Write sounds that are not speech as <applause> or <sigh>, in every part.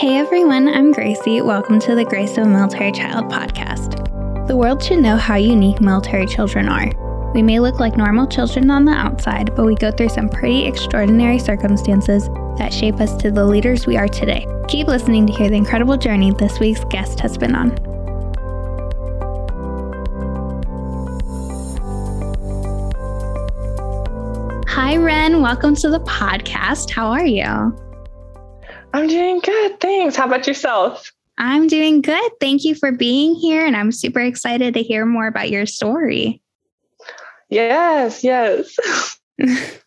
Hey everyone, I'm Gracie. Welcome to the Grace of a Military Child podcast. The world should know how unique military children are. We may look like normal children on the outside, but we go through some pretty extraordinary circumstances that shape us to the leaders we are today. Keep listening to hear the incredible journey this week's guest has been on. Hi, Ren. Welcome to the podcast. How are you? I'm doing good. Thanks. How about yourself? I'm doing good. Thank you for being here. And I'm super excited to hear more about your story. Yes, yes. <laughs>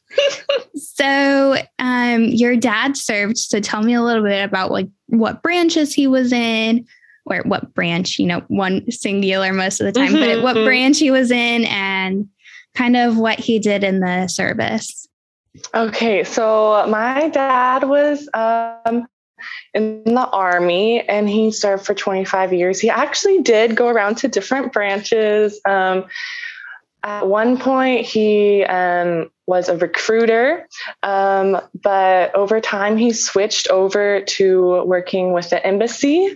so, um, your dad served. So, tell me a little bit about like what branches he was in, or what branch, you know, one singular most of the time, mm-hmm, but what mm-hmm. branch he was in and kind of what he did in the service. Okay, so my dad was um, in the army and he served for 25 years. He actually did go around to different branches. Um, at one point, he um, was a recruiter, um, but over time he switched over to working with the embassy.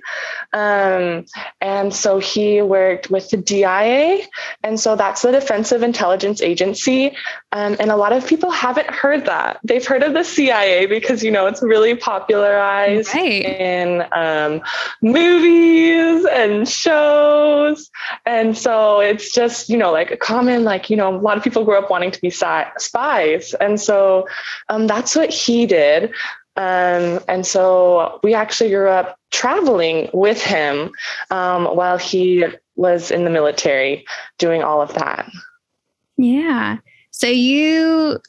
Um, and so he worked with the DIA. And so that's the Defensive Intelligence Agency. Um, and a lot of people haven't heard that. They've heard of the CIA because, you know, it's really popularized right. in um, movies and shows. And so it's just, you know, like a common, like, you know, a lot of people grow up wanting to be spies And so um, that's what he did. Um, and so we actually grew up traveling with him um, while he was in the military doing all of that. Yeah. So you,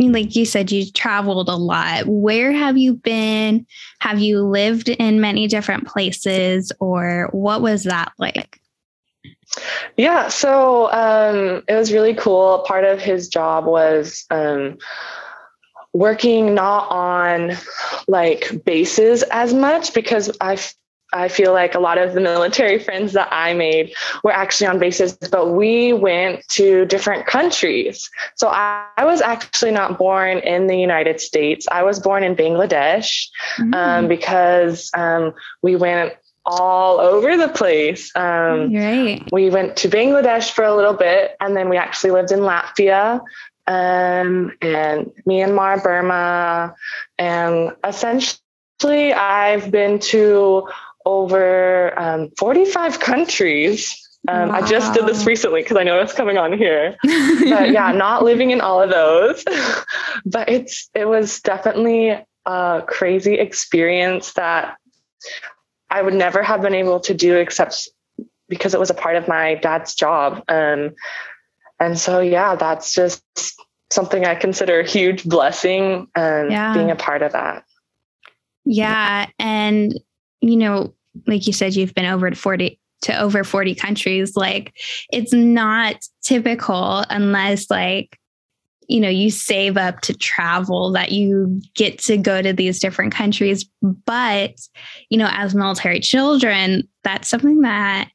like you said, you traveled a lot. Where have you been? Have you lived in many different places, or what was that like? Yeah, so um, it was really cool. Part of his job was um, working not on like bases as much because I I feel like a lot of the military <laughs> friends that I made were actually on bases, but we went to different countries. So I, I was actually not born in the United States. I was born in Bangladesh mm. um, because um, we went all over the place. Um, right. We went to Bangladesh for a little bit, and then we actually lived in Latvia um, and Myanmar, Burma, and essentially I've been to over um, 45 countries. Um, wow. I just did this recently because I know it's coming on here. <laughs> but yeah, not living in all of those. <laughs> but it's it was definitely a crazy experience that I would never have been able to do except because it was a part of my dad's job. Um, and so, yeah, that's just something I consider a huge blessing and yeah. being a part of that. Yeah. And, you know, like you said, you've been over to 40 to over 40 countries. Like it's not typical unless like you know you save up to travel that you get to go to these different countries. But you know as military children that's something that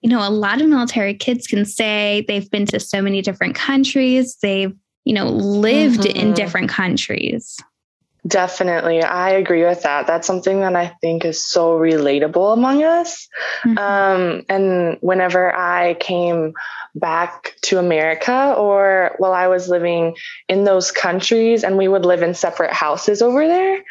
you know a lot of military kids can say. They've been to so many different countries. They've you know lived mm-hmm. in different countries Definitely. I agree with that. That's something that I think is so relatable among us. Mm-hmm. Um, and whenever I came back to America or while I was living in those countries and we would live in separate houses over there,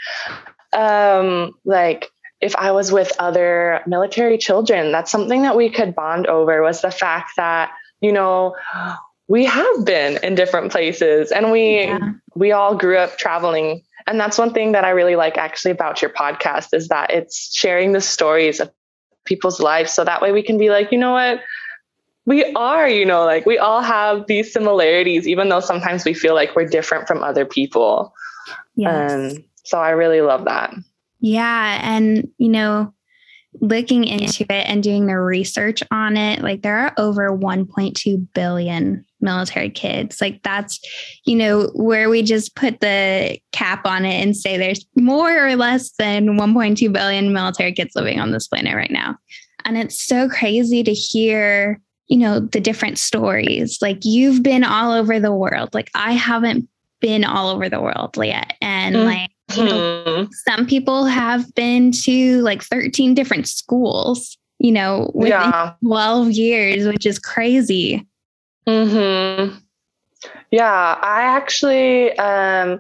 um, like if I was with other military children, that's something that we could bond over was the fact that, you know, we have been in different places and we yeah. we all grew up traveling and that's one thing that I really like actually about your podcast is that it's sharing the stories of people's lives. So that way we can be like, you know what? We are, you know, like we all have these similarities, even though sometimes we feel like we're different from other people. Yes. Um, so I really love that. Yeah. And, you know, looking into it and doing the research on it, like there are over 1.2 billion military kids. Like that's, you know, where we just put the cap on it and say there's more or less than 1.2 billion military kids living on this planet right now. And it's so crazy to hear, you know, the different stories. Like you've been all over the world. Like I haven't been all over the world yet. And mm. like you know, some people have been to like 13 different schools, you know, within yeah. 12 years, which is crazy. Hmm. Yeah, I actually um,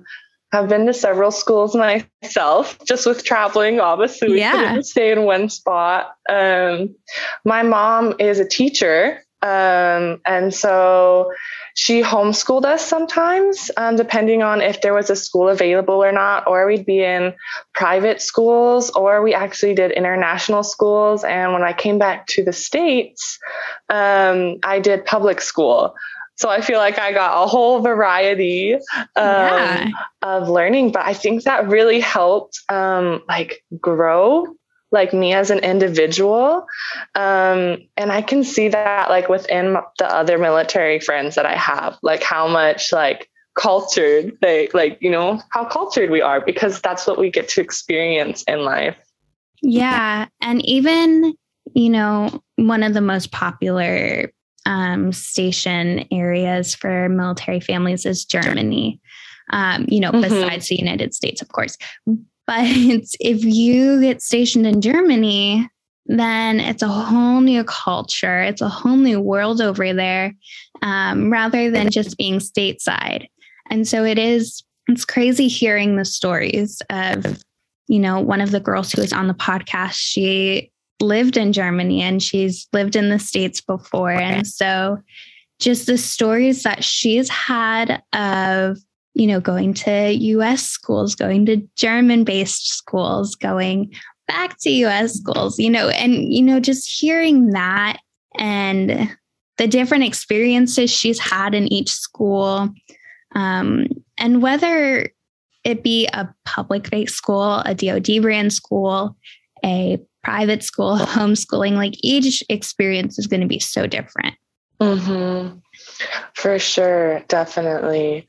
have been to several schools myself, just with traveling. Obviously, we yeah. couldn't stay in one spot. Um, my mom is a teacher, um, and so she homeschooled us sometimes, um, depending on if there was a school available or not, or we'd be in private schools, or we actually did international schools. And when I came back to the States, um, I did public school. So I feel like I got a whole variety um, yeah. of learning, but I think that really helped um, like grow like me as an individual. Um, and I can see that like within the other military friends that I have, like how much like cultured they like, you know, how cultured we are because that's what we get to experience in life. Yeah. And even, you know, one of the most popular um, station areas for military families is Germany. Um, you know, mm-hmm. besides the United States, of course. But <laughs> if you get stationed in Germany, then it's a whole new culture. It's a whole new world over there, um, rather than just being stateside. And so it is, it's crazy hearing the stories of, you know, one of the girls who was on the podcast, she lived in Germany and she's lived in the States before. And so just the stories that she's had of you know, going to US schools, going to German based schools, going back to US schools, you know, and, you know, just hearing that and the different experiences she's had in each school. Um, and whether it be a public based school, a DoD brand school, a private school, <laughs> homeschooling, like each experience is going to be so different. Mm-hmm. For sure, definitely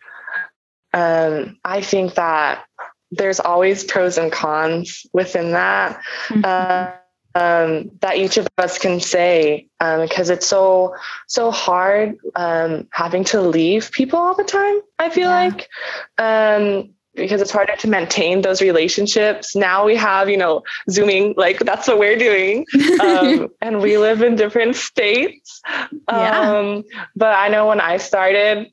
um, I think that there's always pros and cons within that. Mm-hmm. Uh, um, that each of us can say um, because it's so so hard um, having to leave people all the time. I feel yeah. like um, because it's harder to maintain those relationships. Now we have you know zooming like that's what we're doing, <laughs> um, and we live in different states. Yeah. Um, but I know when I started,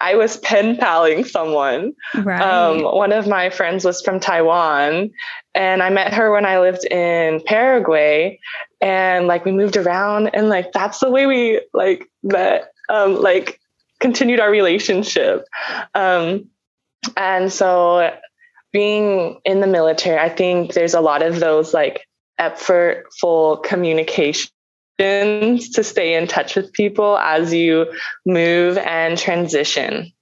I was pen paling someone. Right. Um, one of my friends was from Taiwan, and I met her when I lived in Paraguay, and like we moved around, and like that's the way we like met, um, like continued our relationship. Um, and so, being in the military, I think there's a lot of those like effortful communication to stay in touch with people as you move and transition.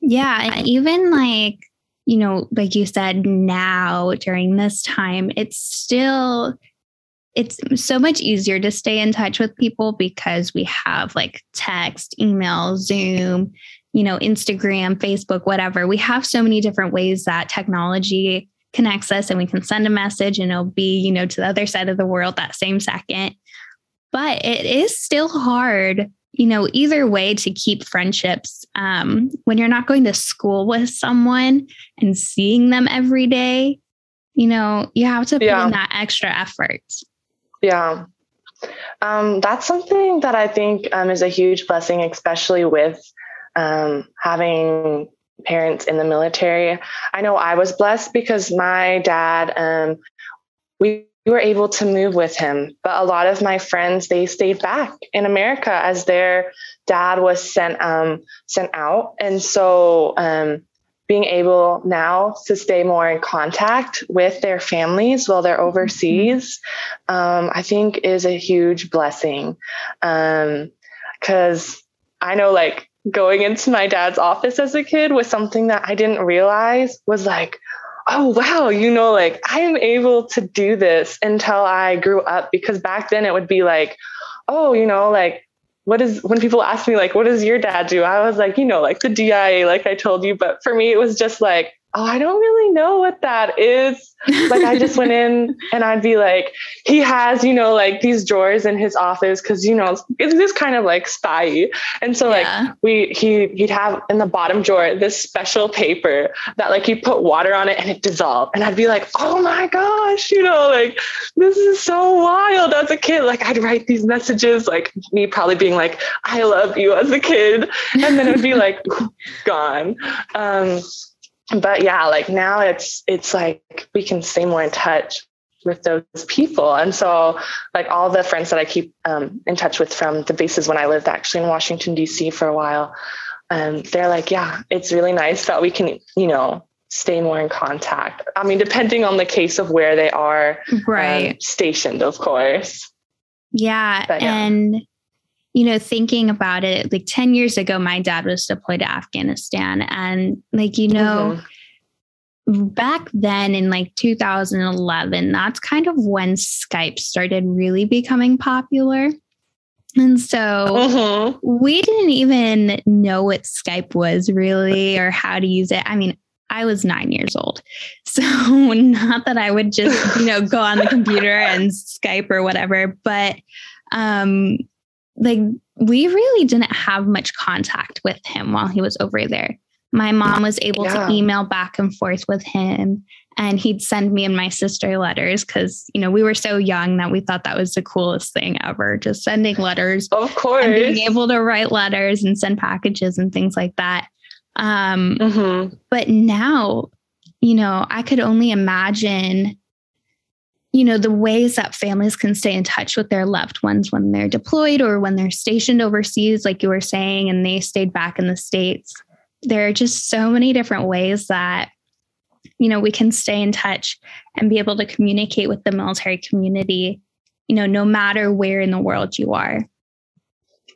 Yeah. And even like, you know, like you said, now during this time, it's still it's so much easier to stay in touch with people because we have like text, email, Zoom, you know, Instagram, Facebook, whatever. We have so many different ways that technology connects us and we can send a message and it'll be, you know, to the other side of the world that same second. But it is still hard, you know, either way to keep friendships um, when you're not going to school with someone and seeing them every day. You know, you have to put yeah. in that extra effort. Yeah. Um, that's something that I think um, is a huge blessing, especially with um, having parents in the military. I know I was blessed because my dad, um, we we were able to move with him. But a lot of my friends, they stayed back in America as their dad was sent um, sent out. And so um, being able now to stay more in contact with their families while they're mm-hmm. overseas, um, I think is a huge blessing. Because um, I know like going into my dad's office as a kid was something that I didn't realize was like, oh wow you know like i am able to do this until i grew up because back then it would be like oh you know like what is when people ask me like what does your dad do? I was like you know like the dia like i told you. But for me it was just like oh, I don't really know what that is. Like I just went in <laughs> and I'd be like, he has, you know, like these drawers in his office because you know it's just kind of like spy. And so yeah. like we he he'd have in the bottom drawer this special paper that like you put water on it and it dissolved. And I'd be like, oh my gosh, you know, like this is so wild as a kid. Like I'd write these messages, like me probably being like, I love you as a kid. And then it'd be like <laughs> gone. Um but yeah, like now it's it's like we can stay more in touch with those people. And so like all the friends that I keep um, in touch with from the bases when I lived actually in Washington, DC for a while, um, they're like, yeah, it's really nice that we can, you know, stay more in contact. I mean, depending on the case of where they are um, right. Um, stationed, of course. Yeah. Yeah. And you know, thinking about it, like 10 years ago, my dad was deployed to Afghanistan. And, like, you know, mm-hmm. back then in like 2011, that's kind of when Skype started really becoming popular. And so mm-hmm. we didn't even know what Skype was really or how to use it. I mean, I was nine years old. <laughs> So, not that I would just, you know, go on the computer and Skype or whatever, but um, like we really didn't have much contact with him while he was over there. My mom was able yeah. to email back and forth with him and he'd send me and my sister letters because you know we were so young that we thought that was the coolest thing ever just sending letters of course and being able to write letters and send packages and things like that um, mm-hmm. but now you know i could only imagine you know, the ways that families can stay in touch with their loved ones when they're deployed or when they're stationed overseas, like you were saying, and they stayed back in the States. There are just so many different ways that, you know, we can stay in touch and be able to communicate with the military community, you know, no matter where in the world you are.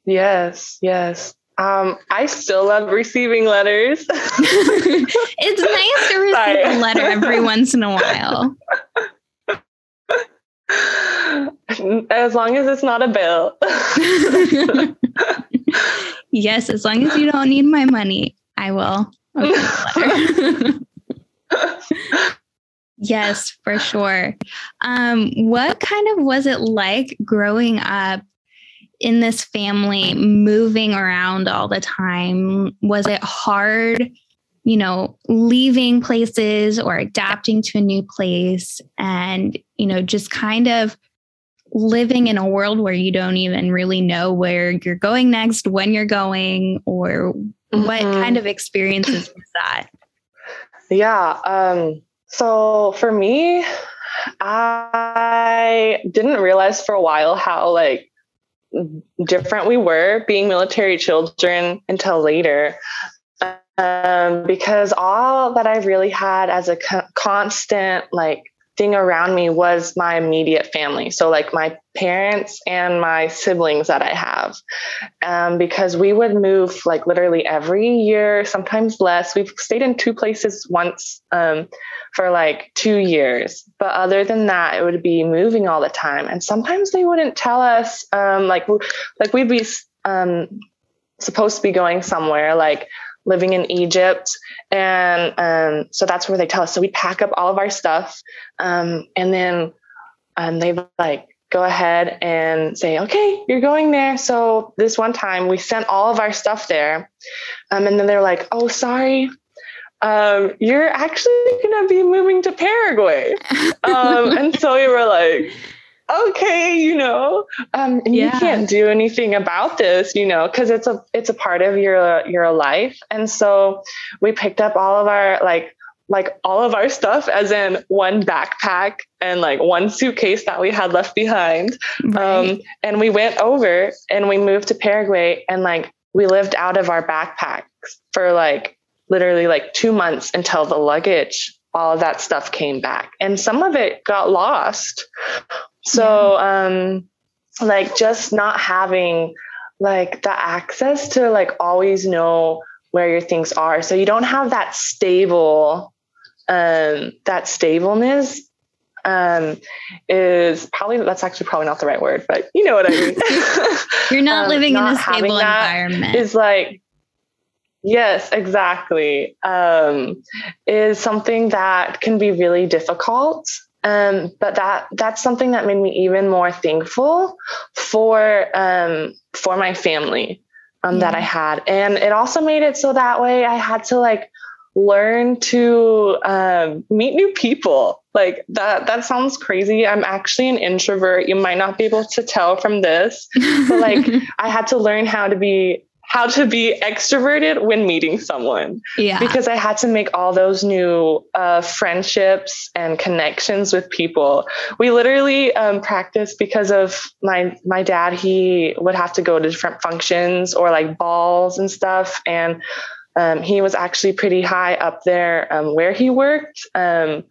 Yes, yes. Um, I still love receiving letters. <laughs> it's nice to receive Sorry. a letter every once in a while. <laughs> As long as it's not a bill. <laughs> yes, as long as you don't need my money, I will. yes, for sure. Um, what kind of was it like growing up in this family, moving around all the time? Was it hard you know, leaving places or adapting to a new place and, you know, just kind of living in a world where you don't even really know where you're going next, when you're going, or mm-hmm. what kind of experiences was that? Yeah. Um, so for me, I didn't realize for a while how like different we were being military children until later um, because all that I really had as a co- constant like thing around me was my immediate family. So like my parents and my siblings that I have, um, because we would move like literally every year, sometimes less. We've stayed in two places once um, for like two years, but other than that, it would be moving all the time. And sometimes they wouldn't tell us, um, like like we'd be um, supposed to be going somewhere like living in Egypt. And um, so that's where they tell us. So we pack up all of our stuff. Um, and then um, they like go ahead and say, okay, you're going there. So this one time we sent all of our stuff there. Um, and then they're like, oh, sorry. Um, you're actually going to be moving to Paraguay. <laughs> Um, and so we were like, okay, you know, um, yeah. you can't do anything about this, you know, because it's a it's a part of your your life. And so we picked up all of our like like all of our stuff as in one backpack and like one suitcase that we had left behind. Right. Um, and we went over and we moved to Paraguay and like we lived out of our backpacks for like literally like two months until the luggage all of that stuff came back and some of it got lost so, um, like just not having like the access to like always know where your things are. So you don't have that stable, um, that stableness um, is probably that's actually probably not the right word, but you know what I mean. <laughs> You're not um, living not in a stable environment. Is like Yes, exactly. Um, is something that can be really difficult. Um, but that that's something that made me even more thankful for um, for my family um, that I had, and it also made it so that way I had to like learn to um, meet new people. Like that that sounds crazy. I'm actually an introvert. You might not be able to tell from this, but like <laughs> I had to learn how to be how to be extroverted when meeting someone. Yeah. Because I had to make all those new uh, friendships and connections with people. We literally um, practiced because of my my dad. He would have to go to different functions or like balls and stuff, and um, he was actually pretty high up there um, where he worked. Um,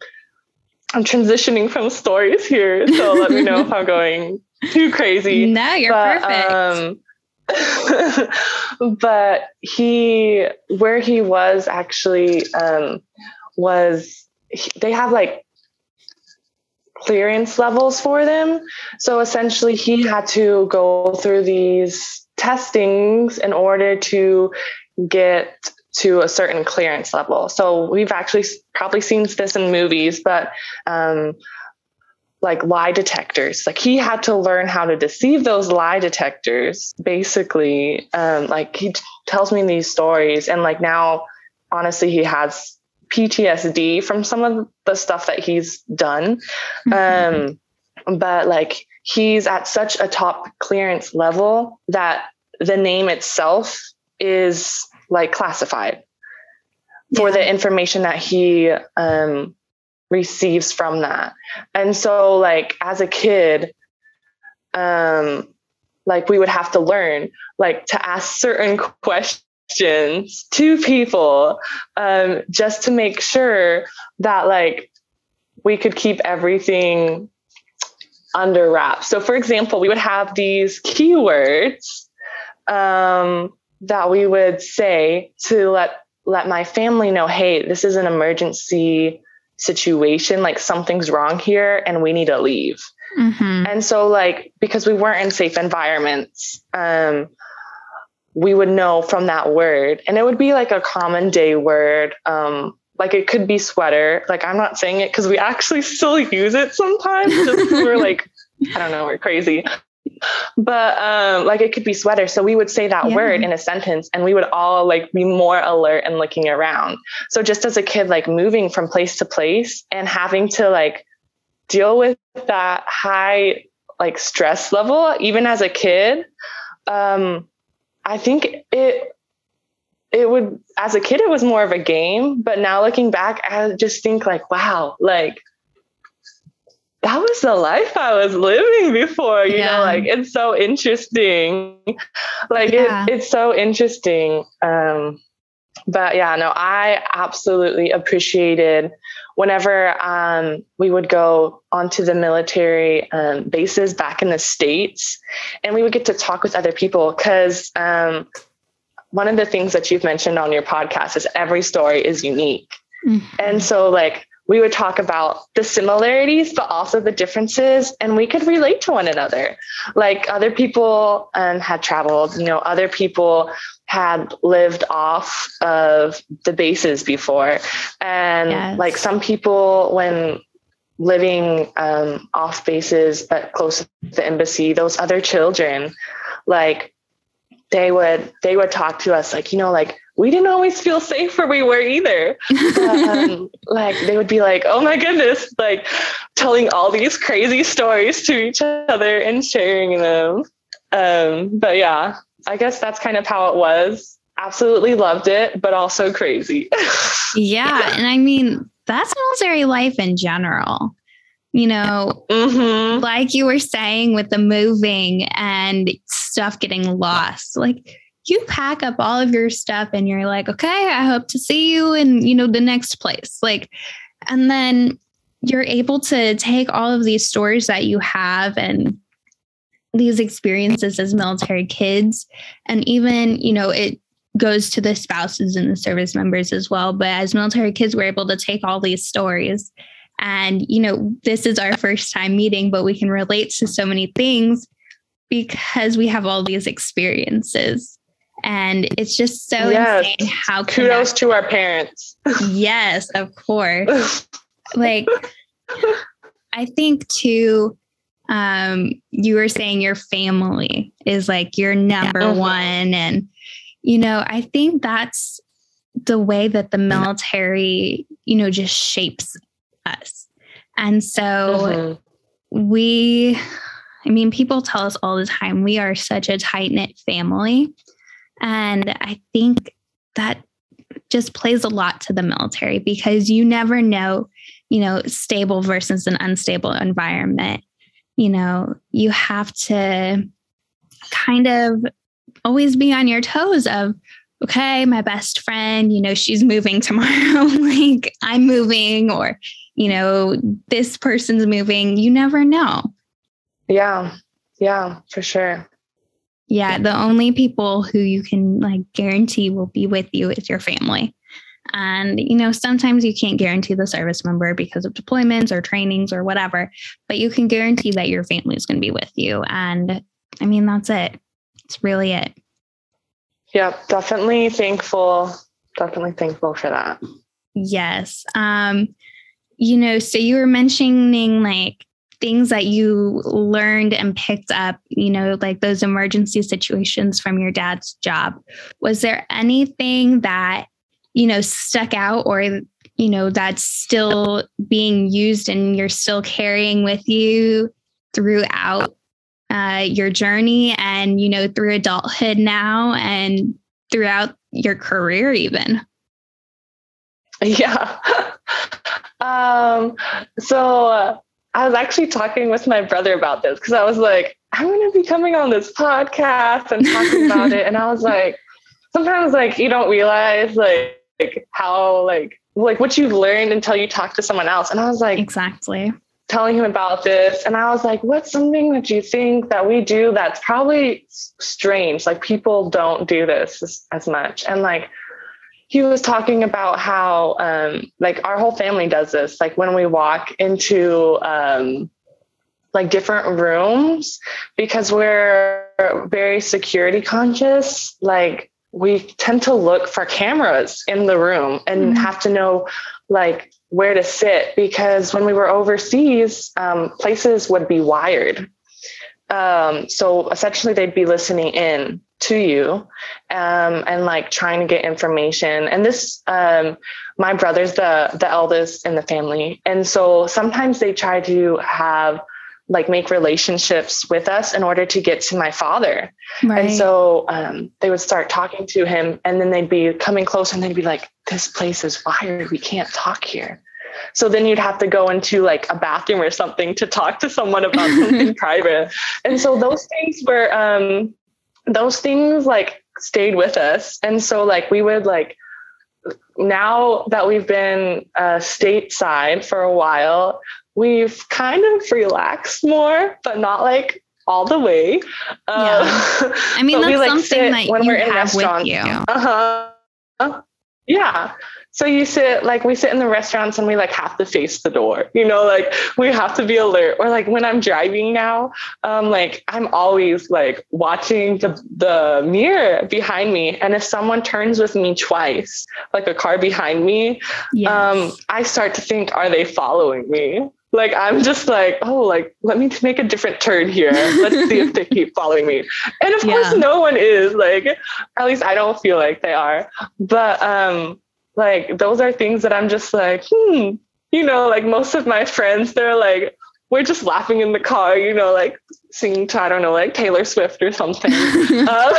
I'm transitioning from stories here, so let me know if I'm <laughs> going too crazy. No, you're but, perfect um, <laughs> but he, where he was actually, um, was he, they have like clearance levels for them. So essentially, he had to go through these testings in order to get to a certain clearance level. So we've actually probably seen this in movies, but um, like lie detectors. Like he had to learn how to deceive those lie detectors. Basically, um, like he t- tells me these stories, and like now, honestly, he has PTSD from some of the stuff that he's done. Mm-hmm. Um, but like he's at such a top clearance level that the name itself is like classified yeah. for the information that he um, receives from that. And so like as a kid, um, like we would have to learn like to ask certain <laughs> questions to people um, just to make sure that like we could keep everything under wraps. So for example, we would have these keywords um, that we would say to let let my family know, hey, this is an emergency situation like something's wrong here and we need to leave. Mm-hmm. and so like because we weren't in safe environments um we would know from that word. And it would be like a common day word um like it could be sweater. Like i'm not saying it because we actually still <laughs> use it sometimes. Just we're like <laughs> i don't know we're crazy but um, like it could be sweater. So we would say that yeah. word in a sentence and we would all like be more alert and looking around. So just as a kid, like moving from place to place and having to like deal with that high like stress level, even as a kid, um, I think it it would as a kid it was more of a game but now looking back i just think like wow like that was the life I was living before, you yeah. know, like it's so interesting. Like yeah. it, it's so interesting. Um, but yeah, no, I absolutely appreciated whenever um, we would go onto the military um, bases back in the States and we would get to talk with other people because um, one of the things that you've mentioned on your podcast is every story is unique. Mm-hmm. And so, like, we would talk about the similarities, but also the differences, and we could relate to one another. Like other people um, had traveled, you know, other people had lived off of the bases before. And yes. like some people, when living um, off bases but close to the embassy, those other children, like they would they would talk to us like, you know, like we didn't always feel safe where we were either. <laughs> um, like they would be like, oh my goodness, like telling all these crazy stories to each other and sharing them. Um, but yeah, I guess that's kind of how it was. Absolutely loved it, but also crazy. <laughs> yeah. And I mean, that's military life in general. You know, mm-hmm. like you were saying with the moving and stuff getting lost, like you pack up all of your stuff and you're like, okay, I hope to see you in, you know, the next place. Like, and then you're able to take all of these stories that you have and these experiences as military kids. And even, you know, it goes to the spouses and the service members as well. But as military kids, we're able to take all these stories. And, you know, this is our first time meeting, but we can relate to so many things because we have all these experiences. And it's just so yes. insane how kudos to our parents. yes, of course. <laughs> like I think too, um, you were saying your family is like your number yeah. one. And, you know, I think that's the way that the military, you know, just shapes us. And so mm-hmm. we, I mean, people tell us all the time we are such a tight knit family. And I think that just plays a lot to the military because you never know, you know, stable versus an unstable environment. You know, you have to kind of always be on your toes of okay, my best friend, you know, she's moving <laughs> tomorrow, like I'm moving, or, you know, this person's moving. You never know. Yeah. Yeah, for sure. Yeah. The only people who you can like guarantee will be with you is your family. And, you know, sometimes you can't guarantee the service member because of deployments or trainings or whatever, but you can guarantee that your family is going to be with you. And I mean, that's it. It's really it. Yeah, definitely thankful. Definitely thankful for that. Yes. Um, you know, so you were mentioning like things that you learned and picked up, you know, like those emergency situations from your dad's job. Was there anything that, you know, stuck out or, you know, that's still being used and you're still carrying with you throughout uh, your journey and, you know, through adulthood now and throughout your career, even? <laughs> Yeah. <laughs> um, so I was actually talking with my brother about this because I was like, I'm going to be coming on this podcast and talking about it. And I was <laughs> like, sometimes like you don't realize like, like how like like what you've learned until you talk to someone else. And I was like, exactly telling him about this and i was like what's something that you think that we do that's probably strange like people don't do this as, as much and like he was talking about how um, like our whole family does this like when we walk into um, like different rooms because we're very security conscious like we tend to look for cameras in the room and mm-hmm. have to know like where to sit because when we were overseas, um, places would be wired. Um, so essentially, they'd be listening in to you um, and like trying to get information. And this, um, my brother's the the eldest in the family, and so sometimes they try to have like make relationships with us in order to get to my father. Right. And so um, they would start talking to him, and then they'd be coming close, and they'd be like, "This place is wired. We can't talk here." So then you'd have to go into like a bathroom or something to talk to someone about something <laughs> private. And so those things were, um, those things like stayed with us. And so like we would like, now that we've been uh, stateside for a while, we've kind of relaxed more, but not like all the way. Uh, yeah. I <laughs> mean, that's we, like, something that when we're in restaurants. Uh huh. Yeah so you sit like we sit in the restaurants and we like have to face the door you know like we have to be alert or like when i'm driving now um like i'm always like watching the the mirror behind me and if someone turns with me twice like a car behind me yes. um i start to think are they following me like I'm just like, oh, like let me make a different turn here. Let's see if they keep following me. And of yeah. course, no one is like, at least I don't feel like they are. But um, like those are things that I'm just like, hmm, you know, like most of my friends, they're like, we're just laughing in the car, you know, like singing to I don't know, like Taylor Swift or something, <laughs> uh,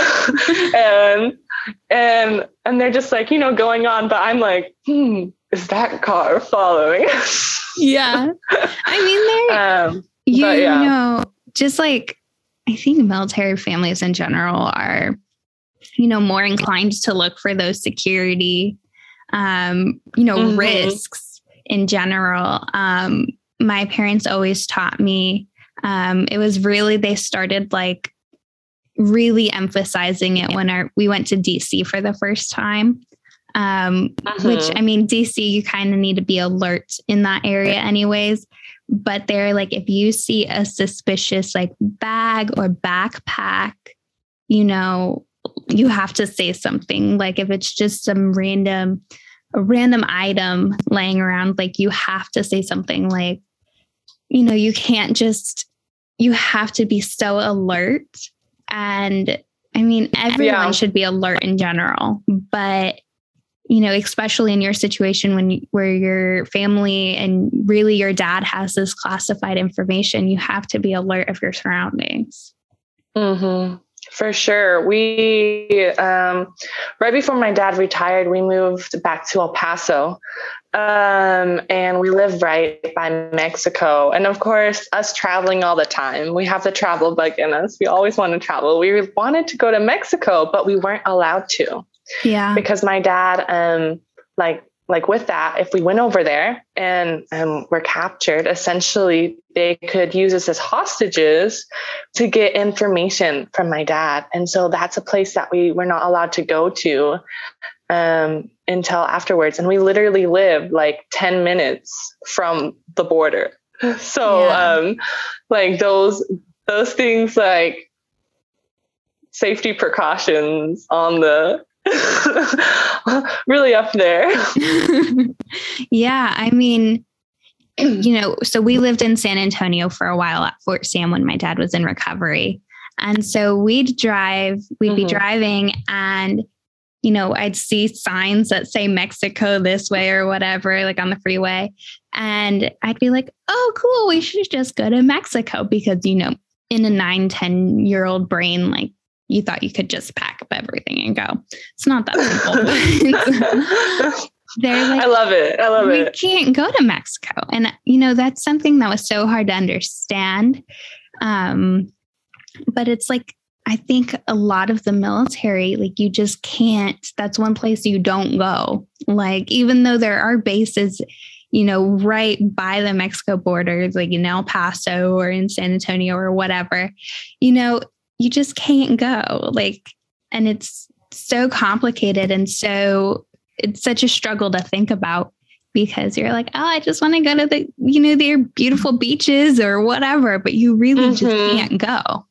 <laughs> and and and they're just like, you know, going on. But I'm like, hmm, is that car following? yeah, I mean, <laughs> they're um, you, yeah. you know, just like I think military families in general are, you know, more inclined to look for those security um, you know, mm-hmm. risks in general. Um, my parents always taught me, um, it was really, they started like really emphasizing it when our, we went to DC for the first time. Um, mm-hmm. which I mean, DC, you kind of need to be alert in that area, anyways. But they're like, if you see a suspicious like bag or backpack, you know, you have to say something. Like if it's just some random, a random item laying around, like you have to say something like, you know, you can't just, you have to be so alert. And I mean, everyone yeah. should be alert in general, but you know, especially in your situation when you, where your family and really your dad has this classified information, you have to be alert of your surroundings. Mm-hmm. For sure. We, um, right before my dad retired, we moved back to El Paso. Um, and we live right by Mexico. And of course, us traveling all the time, we have the travel bug in us. We always want to travel. We wanted to go to Mexico, but we weren't allowed to. Yeah. Because my dad, um, like like with that, if we went over there and um, were captured, essentially they could use us as hostages to get information from my dad. And so that's a place that we were not allowed to go to um, until afterwards. And we literally lived like 10 minutes from the border. <laughs> So yeah. um, like those those things like safety precautions on the <laughs> really up there. <laughs> yeah, I mean, you know, so we lived in San Antonio for a while at Fort Sam when my dad was in recovery. And so we'd drive, we'd mm-hmm. be driving and you know, I'd see signs that say Mexico this way or whatever, like on the freeway. And I'd be like, oh, cool, we should just go to Mexico because, you know, in a nine, 10 year old brain, like you thought you could just pack up everything and go. It's not that simple. <laughs> They're like, I love it. I love we it. We can't go to Mexico. And, you know, that's something that was so hard to understand. Um, but it's like, I think a lot of the military, like you just can't, that's one place you don't go. Like, even though there are bases, you know, right by the Mexico border, like in El Paso or in San Antonio or whatever, you know, you just can't go. Like, and it's so complicated and so it's such a struggle to think about because you're like, oh, I just want to go to the, you know, their beautiful beaches or whatever, but you really mm-hmm. just can't go.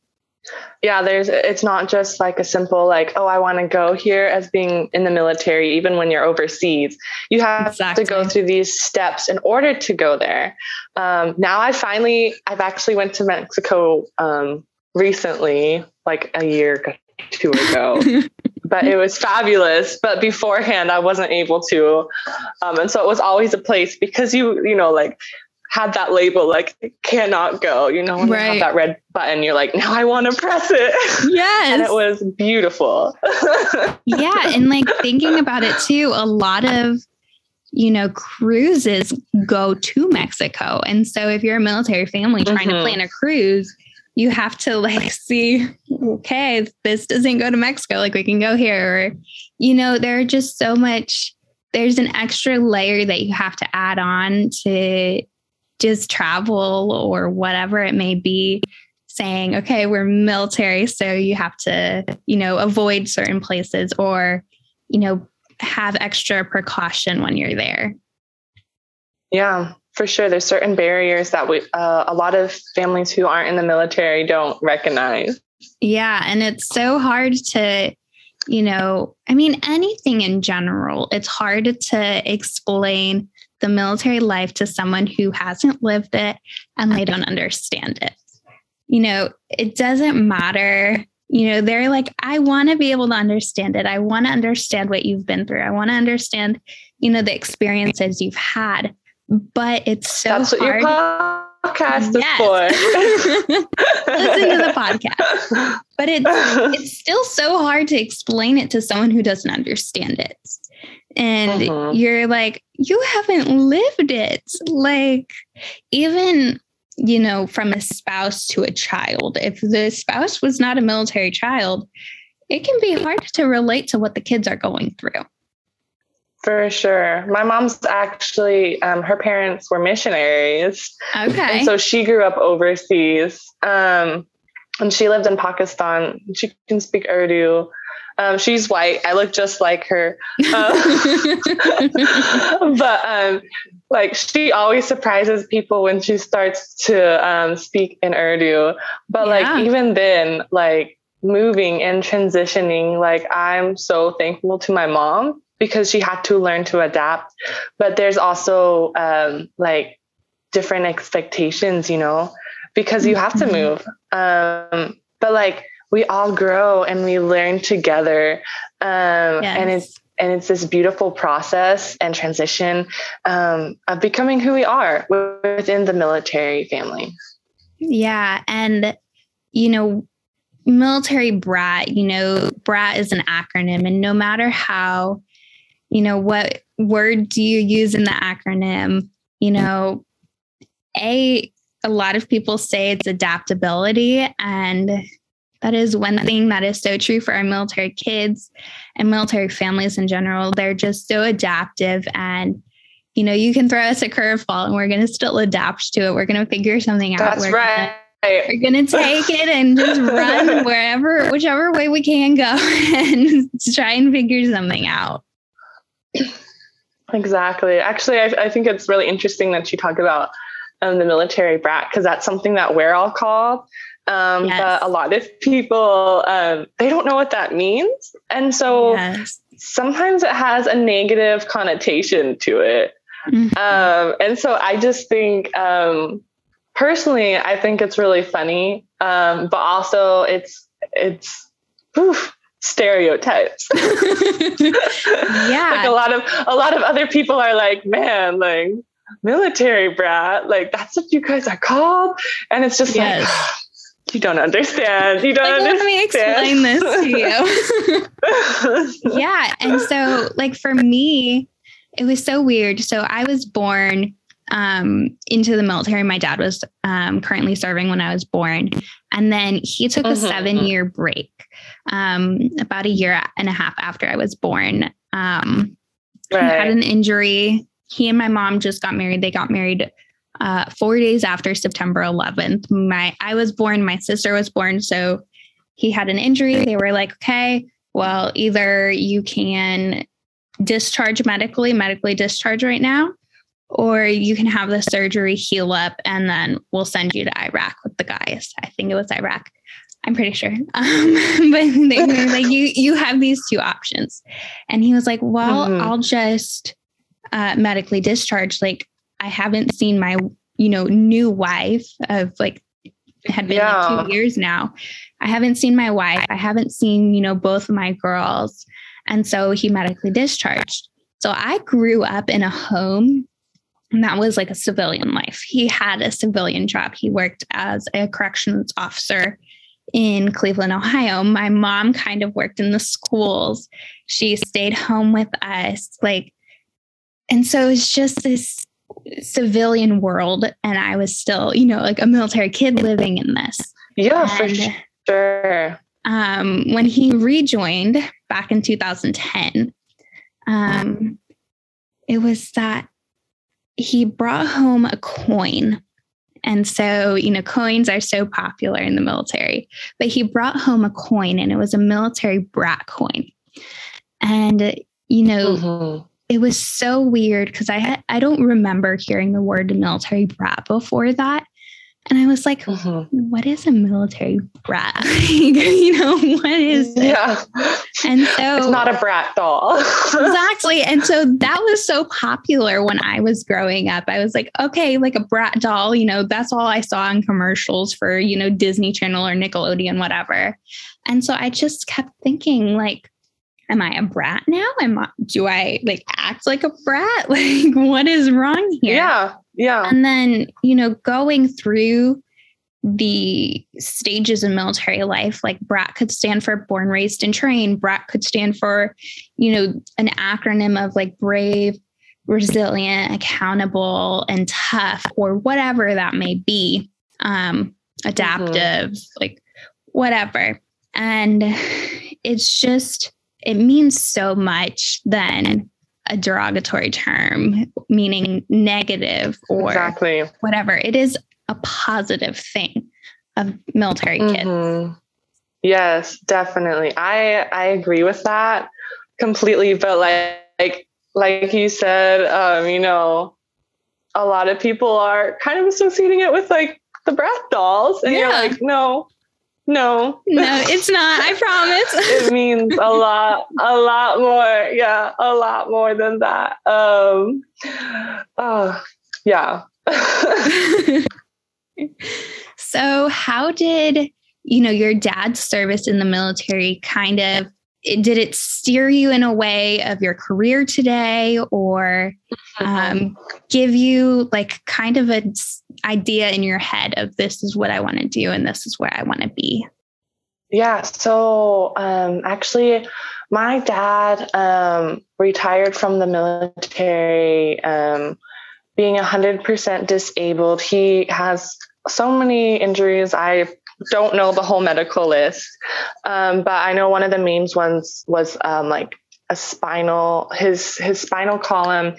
Yeah, there's it's not just like a simple like, oh, I want to go here as being in the military, even when you're overseas. You have exactly. to go through these steps in order to go there. Um, now I finally I've actually went to Mexico um, recently, like a year two ago. <laughs> but it was fabulous. But beforehand, I wasn't able to, um, and so it was always a place because you, you know, like had that label like cannot go. You know, when right. you have that red button, you're like, now I want to press it. Yes, <laughs> and it was beautiful. <laughs> yeah, and like thinking about it too, a lot of you know, cruises go to Mexico. And so if you're a military family trying mm-hmm. to plan a cruise, you have to like <laughs> see, okay, this doesn't go to Mexico, like we can go here. Or, you know, there are just so much, there's an extra layer that you have to add on to just travel or whatever it may be saying, okay, we're military, so you have to, you know, avoid certain places or, you know, have extra precaution when you're there. Yeah for sure there's certain barriers that we uh, a lot of families who aren't in the military don't recognize. Yeah and it's so hard to you know i mean anything in general it's hard to explain the military life to someone who hasn't lived it and they don't understand it. You know it doesn't matter you know they're like i want to be able to understand it. I want to understand what you've been through. I want to understand you know the experiences you've had but it's so That's what hard. your podcast yes. is for. <laughs> Listen to the podcast. <laughs> But it's it's still so hard to explain it to someone who doesn't understand it. And mm-hmm. you're like, you haven't lived it. Like, even you know, from a spouse to a child. If the spouse was not a military child, it can be hard to relate to what the kids are going through. For sure. My mom's actually, um, her parents were missionaries. Okay. And so she grew up overseas. Um, and she lived in Pakistan. She can speak Urdu. Um, she's white. I look just like her. <laughs> Um, <laughs> but um, like she always surprises people when she starts to um, speak in Urdu. But yeah. like even then, like moving and transitioning, like I'm so thankful to my mom because she had to learn to adapt. But there's also um, like different expectations, you know, because you have to mm-hmm. move. Um, but like we all grow and we learn together. Um, yes. And it's and it's this beautiful process and transition um, of becoming who we are within the military family. Yeah, and you know, military brat. You know, brat is an acronym, and no matter how, you know, what word do you use in the acronym, you mm. know, a a lot of people say it's adaptability and that is one thing that is so true for our military kids and military families in general. They're just so adaptive and you know, you can throw us a curveball and we're going to still adapt to it. We're going to figure something out. That's we're right. Gonna, we're going to take it and just <laughs> run wherever, whichever way we can go <laughs> and try and figure something out. Exactly. Actually, I, I think it's really interesting that you talk about um, the military brat because that's something that we're all called. Um, yes. But a lot of people, um, they don't know what that means. And so yes. sometimes it has a negative connotation to it. Mm-hmm. Um, and so I just think, um, personally, I think it's really funny. Um, but also it's, it's, oof, stereotypes. yeah. <laughs> like a lot of, a lot of other people are like, man, like military brat, like that's what you guys are called. And it's just yes. like, <sighs> you don't understand. You don't like, understand. Let me explain this to you. <laughs> yeah. And so, like, for me, it was so weird. So, I was born um, into the military. My dad was um, currently serving when I was born. And then he took mm-hmm. a seven year break um, about a year and a half after I was born. Um, right. He had an injury. He and my mom just got married. They got married uh, four days after September 11th. My I was born, my sister was born, so he had an injury. They were like, okay, well, either you can discharge medically, medically discharge right now, or you can have the surgery heal up, and then we'll send you to Iraq with the guys. I think it was Iraq. I'm pretty sure. <laughs> Um, but they were like, you you have these two options, and he was like, well, mm-hmm. I'll just uh, medically discharge. Like I haven't seen my, you know, new wife of like had been yeah. like two years now. I haven't seen my wife. I haven't seen, you know, both of my girls. And so he medically discharged. So I grew up in a home and that was like a civilian life. He had a civilian job. He worked as a corrections officer in Cleveland, Ohio. My mom kind of worked in the schools. She stayed home with us. Like, and so it's just this civilian world and I was still, you know, like a military kid living in this. Yeah, and, for sure. Um, when he rejoined back in 2010, um, it was that he brought home a coin. And so, you know, coins are so popular in the military, but he brought home a coin and it was a military brat coin. And, you know, mm-hmm it was so weird because I I don't remember hearing the word military brat before that. And I was like, mm-hmm. what is a military brat? <laughs> you know, what is it? Yeah. And so it's not a Bratz doll. <laughs> exactly. And so that was so popular when I was growing up. I was like, okay, like a Bratz doll, you know, that's all I saw in commercials for, you know, Disney Channel or Nickelodeon, whatever. And so I just kept thinking, like, am I a brat now? Am I, do I like act like a brat? <laughs> Like what is wrong here? Yeah. Yeah. And then, you know, going through the stages of military life, like BRAT could stand for born, raised, and trained. BRAT could stand for, you know, an acronym of like brave, resilient, accountable, and tough, or whatever that may be. Um, adaptive, mm-hmm. like whatever. And it's just it means so much than a derogatory term, meaning negative or exactly. whatever. It is a positive thing of military kids. Mm-hmm. Yes, definitely. I I agree with that completely. But like like like you said, um, you know, a lot of people are kind of associating it with like the Bratz dolls, and yeah. you're like, no, No. No, it's not. I promise. <laughs> it means a lot, a lot more. Yeah, a lot more than that. Um oh yeah. <laughs> so how did you know your dad's service in the military kind of did it steer you in a way of your career today or um, give you like kind of an idea in your head of this is what i want to do and this is where i want to be. Yeah so um, actually my dad um, retired from the military um, being 100% disabled. He has so many injuries. I don't know the whole medical list, um, but I know one of the main ones was um, like a spinal. His his spinal column,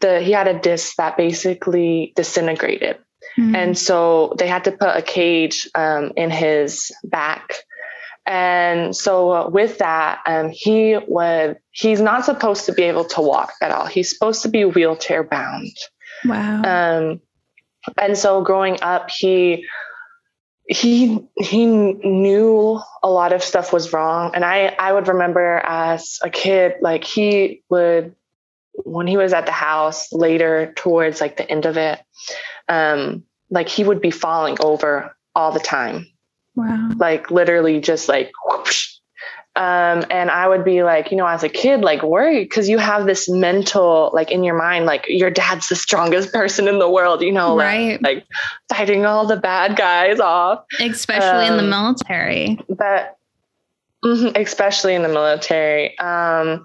the he had a disc that basically disintegrated, mm-hmm. and so they had to put a cage um, in his back. And so uh, with that, um, he would he's not supposed to be able to walk at all. He's supposed to be wheelchair bound. Wow. Um, and so growing up, he he he knew a lot of stuff was wrong and i i would remember as a kid like he would when he was at the house later towards like the end of it um like he would be falling over all the time wow like literally just like whoosh, um, and I would be like, you know, as a kid, like worried because you have this mental, like in your mind, like your dad's the strongest person in the world, you know, right. like, like fighting all the bad guys off. Especially um, in the um, military. But mm-hmm, especially in the military. Um,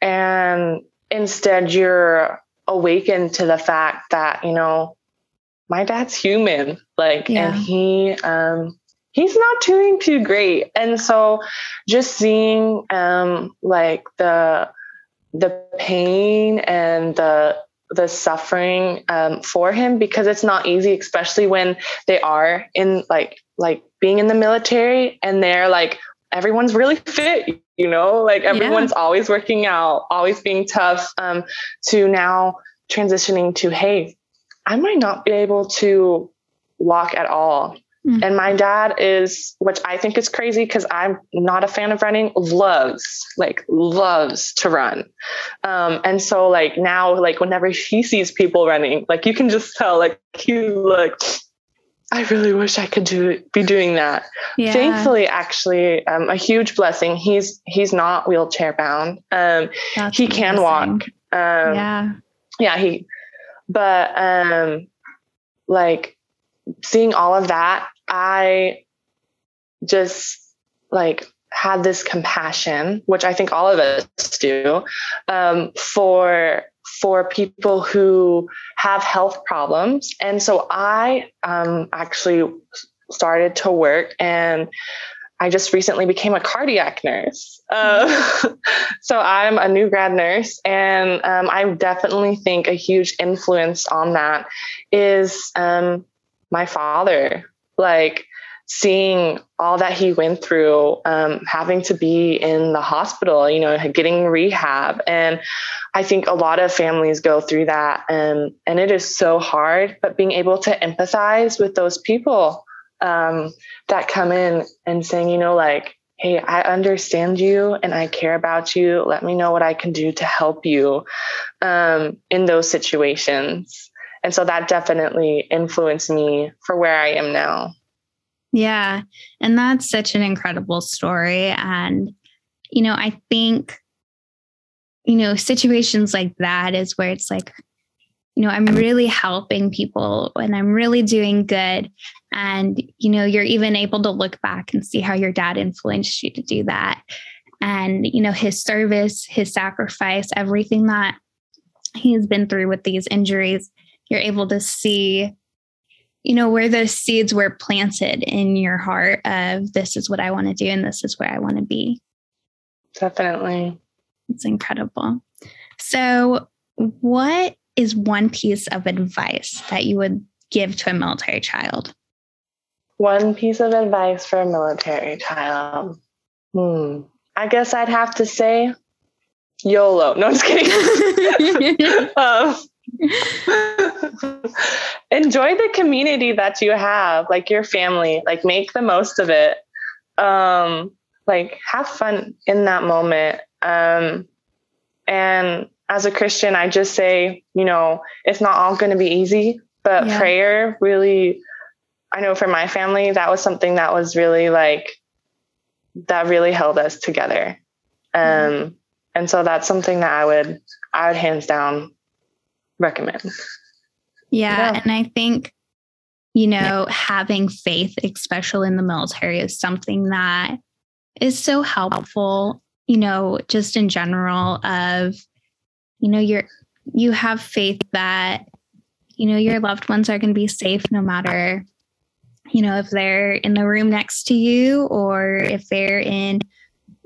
and instead you're awakened to the fact that, you know, my dad's human, like, yeah. and he, um, he's not doing too great. And so just seeing um like the the pain and the the suffering um, for him because it's not easy, especially when they are in like like being in the military and they're like everyone's really fit, you know, like everyone's yeah. always working out, always being tough. Um, to now transitioning to hey, I might not be able to walk at all Mm-hmm. And my dad is, which I think is crazy because I'm not a fan of running, loves, like, loves to run. Um, and so, like, now, like, whenever he sees people running, like, you can just tell, like, he's like, I really wish I could do be doing that. Yeah. Thankfully, actually, um, a huge blessing. He's he's not wheelchair bound. Um, he can walk. Um, yeah, yeah. He, but um, like seeing all of that, I just like had this compassion, which I think all of us do, um, for for people who have health problems. And so I um, actually started to work and I just recently became a cardiac nurse. Uh, <laughs> so I'm a new grad nurse, and um, I definitely think a huge influence on that is um, my father, like seeing all that he went through, um, having to be in the hospital, you know, getting rehab. And I think a lot of families go through that and, and it is so hard, but being able to empathize with those people um, that come in and saying, you know, like, hey, I understand you and I care about you. Let me know what I can do to help you um, in those situations. And so that definitely influenced me for where I am now. Yeah. And that's such an incredible story. And, you know, I think, you know, situations like that is where it's like, you know, I'm really helping people and I'm really doing good. And, you know, you're even able to look back and see how your dad influenced you to do that. And, you know, his service, his sacrifice, everything that he's been through with these injuries you're able to see you know where those seeds were planted in your heart of this is what i want to do and this is where i want to be. Definitely. It's incredible. So what is one piece of advice that you would give to a military child? One piece of advice for a military child. Hmm. I guess i'd have to say yolo. No i'm just kidding. <laughs> <laughs> Um, <laughs> Enjoy the community that you have, like your family, like make the most of it. um, like have fun in that moment. Um, and as a Christian, I just say, you know, it's not all going to be easy, but yeah. prayer really, I know for my family, that was something that was really like, that really held us together. Um, mm-hmm. and so that's something that I would, I would hands down recommend. Yeah, yeah. And I think, you know, having faith, especially in the military, is something that is so helpful, you know, just in general of, you know, you're you have faith that, you know, your loved ones are going to be safe no matter, you know, if they're in the room next to you or if they're in,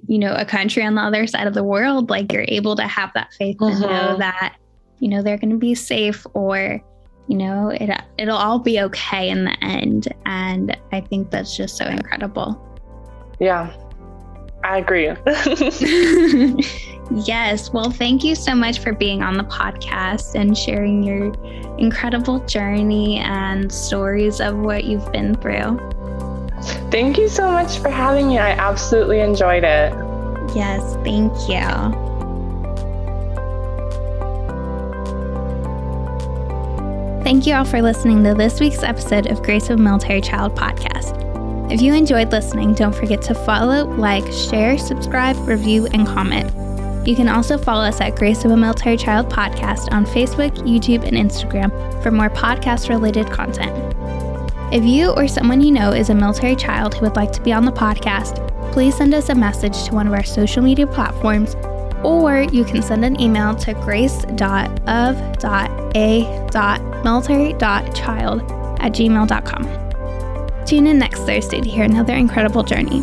you know, a country on the other side of the world, like you're able to have that faith mm-hmm. and know that, you know, they're going to be safe or, you know, it it'll all be okay in the end. And I think that's just so incredible. Yeah, I agree. <laughs> yes. Well, thank you so much for being on the podcast and sharing your incredible journey and stories of what you've been through. Thank you so much for having me. I absolutely enjoyed it. Yes. Thank you. Thank you all for listening to this week's episode of Grace of a Military Child podcast. If you enjoyed listening, don't forget to follow, like, share, subscribe, review, and comment. You can also follow us at Grace of a Military Child podcast on Facebook, YouTube, and Instagram for more podcast related content. If you or someone you know is a military child who would like to be on the podcast, please send us a message to one of our social media platforms, or you can send an email to grace.of.a.military.child at gmail.com. Tune in next Thursday to hear another incredible journey.